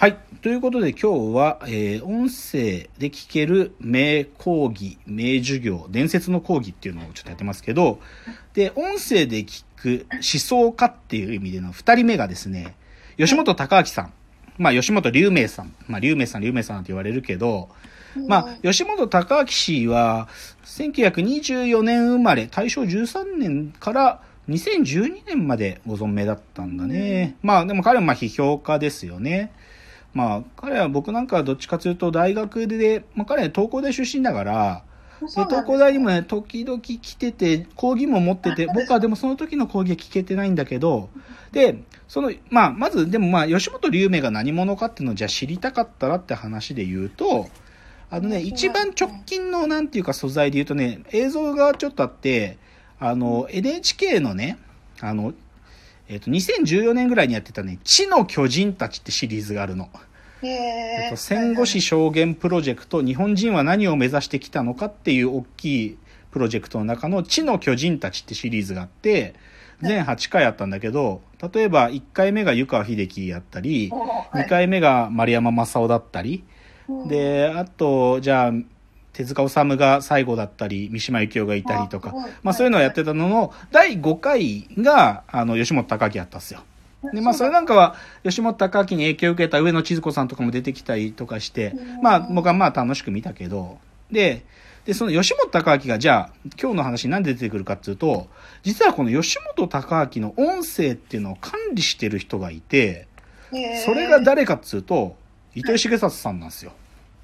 はい。ということで今日は、えー、音声で聞ける名講義、名授業、伝説の講義っていうのをちょっとやってますけど、で、音声で聞く思想家っていう意味での二人目がですね、吉本隆明さん。まあ、吉本龍明さん。まあ、龍明さん、龍明さんって言われるけど、まあ、吉本隆明氏は、1924年生まれ、大正13年から2012年までご存命だったんだね。まあ、でも彼はまあ批評家ですよね。まあ、彼は僕なんかはどっちかというと大学で、まあ彼は東工大出身だから、で東工大にもね、時々来てて、講義も持ってて、僕はでもその時の講義は聞けてないんだけど、で、その、まあ、まず、でもまあ、吉本龍明が何者かっていうのをじゃあ知りたかったらって話で言うと、あのね、一番直近のなんていうか素材で言うとね、映像がちょっとあって、あの、NHK のね、あの、えっ、ー、と、2014年ぐらいにやってたね、地の巨人たちってシリーズがあるの。えっと、戦後史証言プロジェクト、日本人は何を目指してきたのかっていう大きいプロジェクトの中の地の巨人たちってシリーズがあって、全8回あったんだけど、例えば1回目が湯川秀樹やったり、2回目が丸山正夫だったり、で、あと、じゃあ、手塚治虫が最後だったり、三島由紀夫がいたりとか、まあそういうのをやってたのの、第5回が、あの、吉本隆明やったんですよ。で、まあそれなんかは、吉本隆明に影響を受けた上野千鶴子さんとかも出てきたりとかして、まあ僕はまあ楽しく見たけど、で、で、その吉本隆明がじゃあ、今日の話なんで出てくるかっていうと、実はこの吉本隆明の音声っていうのを管理してる人がいて、それが誰かっつうと、糸井重里さんなんですよ。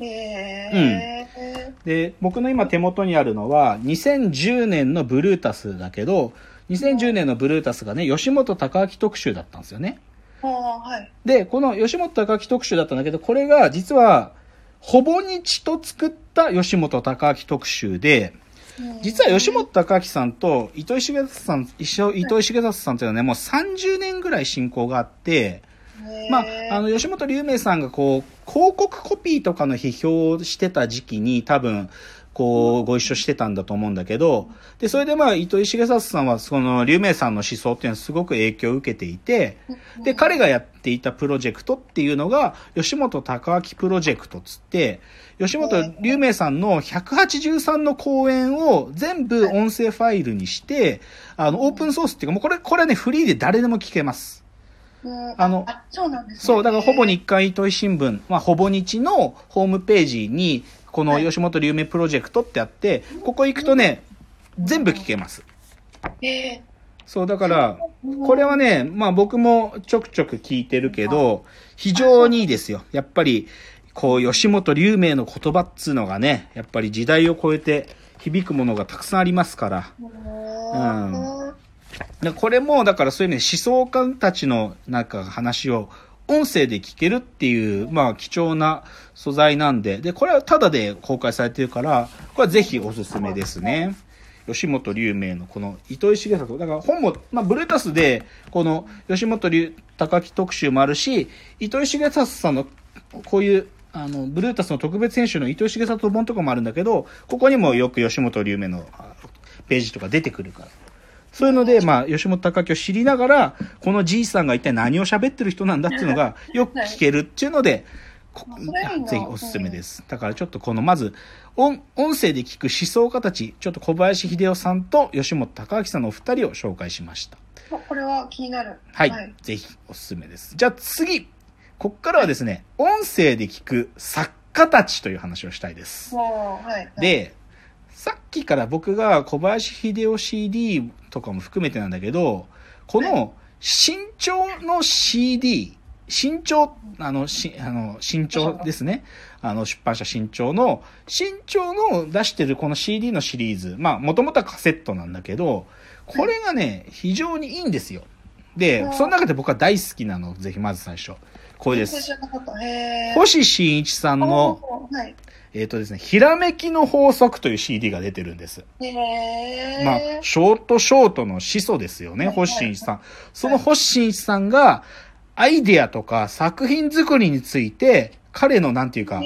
へうん。で、僕の今手元にあるのは、2010年のブルータスだけど、2010年のブルータスがね、吉本隆明特集だったんですよね。はい、で、この吉本隆明特集だったんだけど、これが実は、ほぼ日と作った吉本隆明特集で、実は吉本隆明さんと糸井重里さん、一緒、糸井重里さんというのはね、もう30年ぐらい親交があって、まあ、あの、吉本龍明さんがこう、広告コピーとかの批評をしてた時期に多分、こう、ご一緒してたんだと思うんだけど、で、それでまあ、糸井重里さんは、その、龍明さんの思想っていうのはすごく影響を受けていて、で、彼がやっていたプロジェクトっていうのが、吉本隆明プロジェクトつって、吉本龍明さんの183の講演を全部音声ファイルにして、あの、オープンソースっていうか、もうこれ、これはね、フリーで誰でも聞けます。あの、あそうなんです、ね、そう、だからほぼ日刊糸井新聞、まあ、ほぼ日のホームページに、この吉本龍明プロジェクトってあって、ここ行くとね、全部聞けます。えそう、だから、これはね、まあ僕もちょくちょく聞いてるけど、非常にいいですよ。やっぱり、こう、吉本龍明の言葉っつうのがね、やっぱり時代を超えて響くものがたくさんありますから。うん。でこれも、だからそういうね、思想家たちのなんか話を音声で聞けるっていう、まあ貴重な素材なんで、で、これはタダで公開されてるから、これはぜひおすすめですね。吉本龍明のこの糸井重里。だから本も、まあブルータスで、この吉本龍高木特集もあるし、糸井重里さんのこういうあの、ブルータスの特別選手の糸井重里本とかもあるんだけど、ここにもよく吉本龍明のページとか出てくるから。そういうので、まあ、吉本隆明を知りながら、このじいさんが一体何を喋ってる人なんだっていうのが、よく聞けるっていうので、ぜひおすすめです。だからちょっとこの、まず、音、音声で聞く思想家たち、ちょっと小林秀夫さんと吉本隆明さんのお二人を紹介しました。これは気になる。はい。はい、ぜひおすすめです。じゃあ次、こっからはですね、音声で聞く作家たちという話をしたいです。はい、で、きから僕が小林秀夫 CD とかも含めてなんだけど、この新潮の CD、新潮、あの、し、あの、新潮ですね。あの、出版社新潮の、新潮の出してるこの CD のシリーズ。まあ、もともとはカセットなんだけど、これがね、非常にいいんですよ。で、その中で僕は大好きなの、ぜひまず最初。これです。星新一さんの、えっ、ー、とですね、ひらめきの法則という CD が出てるんです。へまあ、ショートショートの始祖ですよね、星新一さん。その星新一さんが、アイデアとか作品作りについて、彼のなんていうか、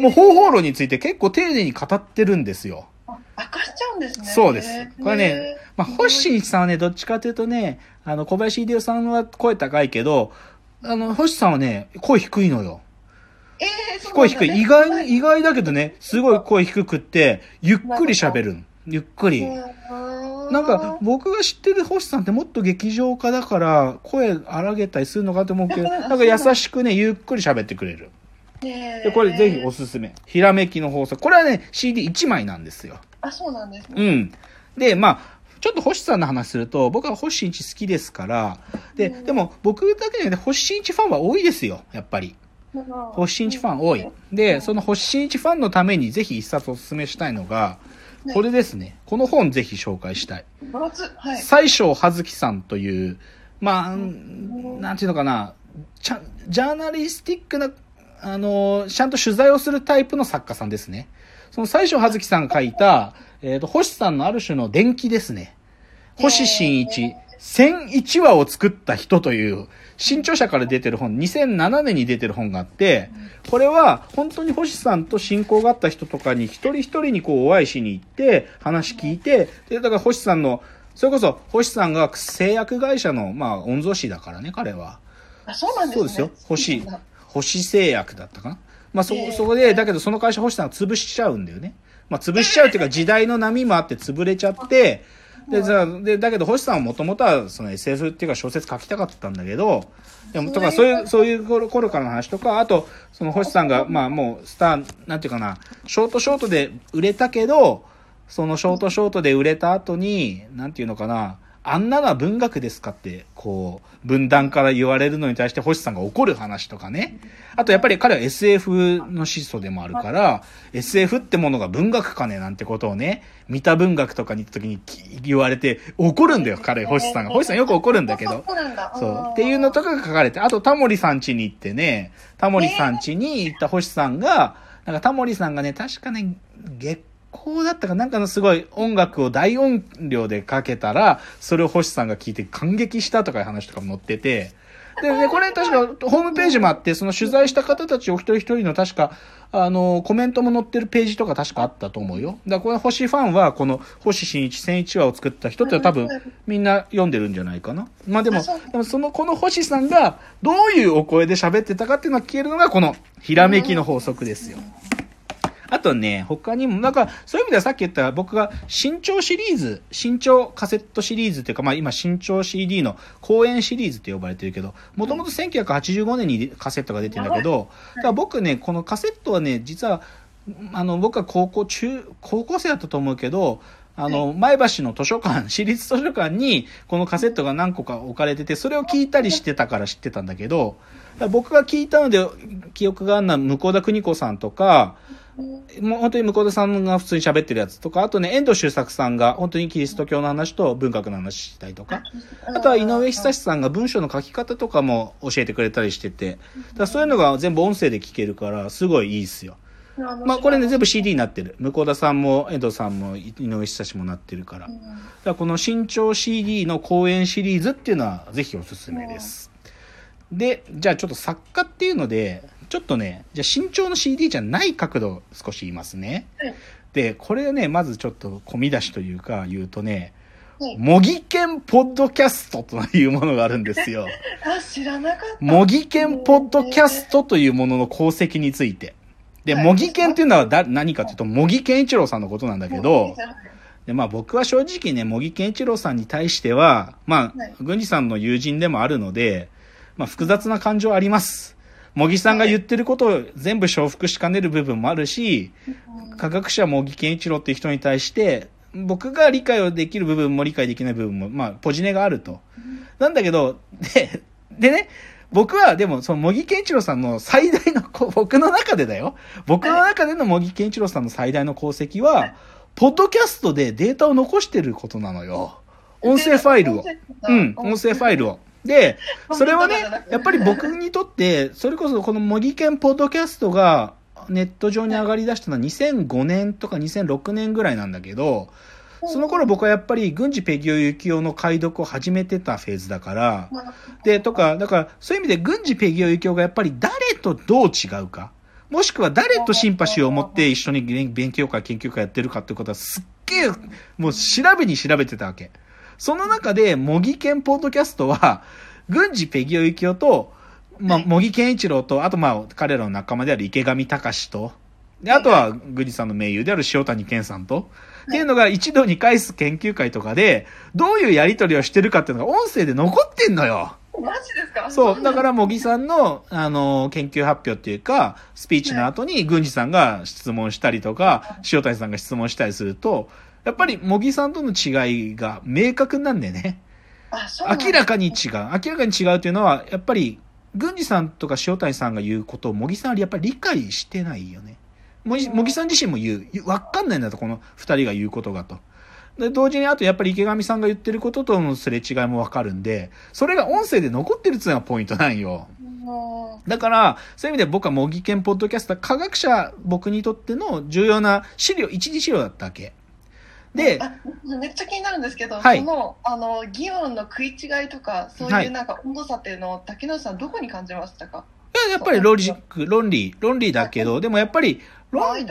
もう方法論について結構丁寧に語ってるんですよ。明かしちゃうんですね。そうです。これね、まあ、星新一さんはね、どっちかというとね、あの、小林秀夫さんは声高いけど、あの、星さんはね、声低いのよ。ええー、そう声低い。意外、意外だけどね、すごい声低くって、ゆっくり喋るゆっくり。なんか、僕が知ってる星さんってもっと劇場家だから、声荒げたりするのかと思うけど、なんか優しくね、ゆっくり喋ってくれる。で、これぜひおすすめ。ひらめきの法則。これはね、CD1 枚なんですよ。あ、そうなんですね。うん。で、まあ、ちょっと星さんの話すると、僕は星新一好きですから、で、でも僕だけじゃなくて星新一ファンは多いですよ、やっぱり。星新一ファン多い。で、その星新一ファンのためにぜひ一冊お勧めしたいのが、これですね。この本ぜひ紹介したい。はい。西章葉月さんという、まあ、なんていうのかな、ちゃジャーナリスティックな、あの、ちゃんと取材をするタイプの作家さんですね。その西章葉月さんが書いた、えっ、ー、と、星さんのある種の伝記ですね。星新一、1001話を作った人という、新潮社から出てる本、2007年に出てる本があって、これは本当に星さんと親交があった人とかに一人一人にこうお会いしに行って、話聞いて、で、だから星さんの、それこそ星さんが製薬会社の、まあ、御曹司だからね、彼は。あ、そうなんですね。そうですよ。星、星製薬だったかな。まあ、そ、そこで、だけどその会社星さんが潰しちゃうんだよね。まあ、潰しちゃうっていうか時代の波もあって潰れちゃって、で、さ、で、だけど星さんはもともとはその SF っていうか小説書きたかったんだけど、でも、とかそういう、そういう頃頃からの話とか、あと、その星さんが、まあもうスター、なんていうかな、ショートショートで売れたけど、そのショートショートで売れた後に、なんていうのかな、あんなのは文学ですかって、こう、分断から言われるのに対して星さんが怒る話とかね。あとやっぱり彼は SF の思想でもあるから、SF ってものが文学かねなんてことをね、見た文学とかに行った時に言われて怒るんだよ、彼、星さんが。星さんよく怒るんだけど。そう。っていうのとかが書かれて、あとタモリさん家に行ってね、タモリさん家に行った星さんが、なんかタモリさんがね、確かね、月こだったかなんかのすごい音楽を大音量でかけたら、それを星さんが聞いて感激したとかいう話とかも載ってて、で、ね、これ確かホームページもあって、その取材した方たちお一人一人の確か、あの、コメントも載ってるページとか確かあったと思うよ。だからこれ星ファンは、この星新一千一話を作った人って多分みんな読んでるんじゃないかな。まあでも、でもその、この星さんがどういうお声で喋ってたかっていうのが聞けるのがこのひらめきの法則ですよ。あとね、他にも、なんか、そういう意味ではさっき言った僕が新潮シリーズ、新潮カセットシリーズっていうか、まあ今新潮 CD の公演シリーズって呼ばれてるけど、もともと1985年にカセットが出てるんだけど、だから僕ね、このカセットはね、実は、あの、僕は高校、中、高校生だったと思うけど、あの、前橋の図書館、私立図書館に、このカセットが何個か置かれてて、それを聞いたりしてたから知ってたんだけど、僕が聞いたので、記憶があるのは、向田邦子さんとか、もう本当に向田さんが普通に喋ってるやつとか、あとね、遠藤周作さんが本当にキリスト教の話と文学の話したりとか、あとは井上久志さんが文章の書き方とかも教えてくれたりしてて、だそういうのが全部音声で聞けるから、すごいいいっすよ。まあこれね、全部 CD になってる。向田さんも遠藤さんも井上久志もなってるから。だからこの新潮 CD の公演シリーズっていうのはぜひおすすめです。で、じゃあちょっと作家っていうので、ちょっとね、じゃあ身長の CD じゃない角度少し言いますね。で、これね、まずちょっと込み出しというか言うとね、模擬犬ポッドキャストというものがあるんですよ。あ、知らなかった。模擬犬ポッドキャストというものの功績について。で、模擬犬っていうのはだ何かというと、模擬健一郎さんのことなんだけど、で、まあ僕は正直ね、模擬健一郎さんに対しては、まあ、郡司さんの友人でもあるので、まあ複雑な感情あります。茂木さんが言ってることを全部承服しかねる部分もあるし、科学者茂木健一郎っていう人に対して、僕が理解をできる部分も理解できない部分も、まあ、ポジネがあると。なんだけど、で、でね、僕はでも、その茂木健一郎さんの最大の、僕の中でだよ。僕の中での茂木健一郎さんの最大の功績は、ポッドキャストでデータを残してることなのよ。音声ファイルを。うん、音声ファイルを。で、それはね、やっぱり僕にとって、それこそこの模擬犬ポッドキャストがネット上に上がり出したのは2005年とか2006年ぐらいなんだけど、その頃僕はやっぱり軍事ペギオユキオの解読を始めてたフェーズだから、で、とか、だからそういう意味で軍事ペギオユキオがやっぱり誰とどう違うか、もしくは誰とシンパシーを持って一緒に勉強会、研究会やってるかってことはすっげえ、もう調べに調べてたわけ。その中で、模擬犬ポッドキャストは、軍事ペギオユキオと、まあ、茂木健一郎と、あとまあ、彼らの仲間である池上隆と、で、あとは、郡司さんの盟友である塩谷健さんと、っていうのが一度に返す研究会とかで、どういうやりとりをしてるかっていうのが音声で残ってんのよ。マジですか？そう。だ。から、茂木さんの、あの、研究発表っていうか、スピーチの後に、郡司さんが質問したりとか、塩谷さんが質問したりすると、やっぱり、茂木さんとの違いが明確なんでね。明らかに違う。明らかに違うっていうのは、やっぱり、郡司さんとか塩谷さんが言うことを、茂木さんはやっぱり理解してないよね。茂木茂木さん自身も言う。わかんないんだと、この二人が言うことがと。で、同時にあとやっぱり池上さんが言ってることとのすれ違いもわかるんで、それが音声で残ってるっていうのがポイントなんよ。もだから、そういう意味で僕は模擬研ポッドキャスター、科学者、僕にとっての重要な資料、一次資料だったわけ。でめっちゃ気になるんですけど、はい。そのあの議論の食い違いとかそうはいいうなんか温度差っていうのを竹野内さんどこに感じましたか？いややっぱりロジック、論理、論理だけど、でもやっぱり、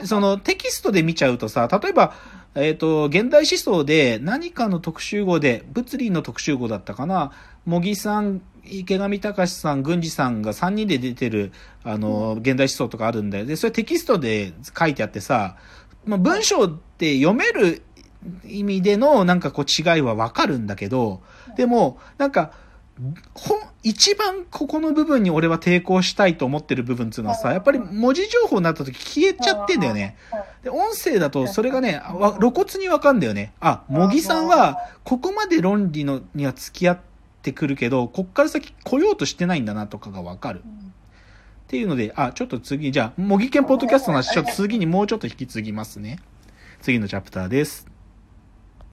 そのテキストで見ちゃうとさ、例えば、えっ、と、現代思想で何かの特集号で、物理の特集号だったかな、茂木さん、池上隆さん、郡司さんが3人で出てる、あの、現代思想とかあるんだよ。で、それテキストで書いてあってさ、まあ、文章って読める意味でのなんかこう違いはわかるんだけど、でも、なんか、ほん、一番ここの部分に俺は抵抗したいと思ってる部分っていうのはさ、やっぱり文字情報になった時消えちゃってんだよね。で、音声だとそれがね、わ露骨にわかんだよね。あ、茂木さんはここまで論理のには付き合ってくるけど、こっから先来ようとしてないんだなとかがわかる。っていうので、あ、ちょっと次、じゃあ、茂木県ポッドキャストの話、ちょっと次にもうちょっと引き継ぎますね。次のチャプターです。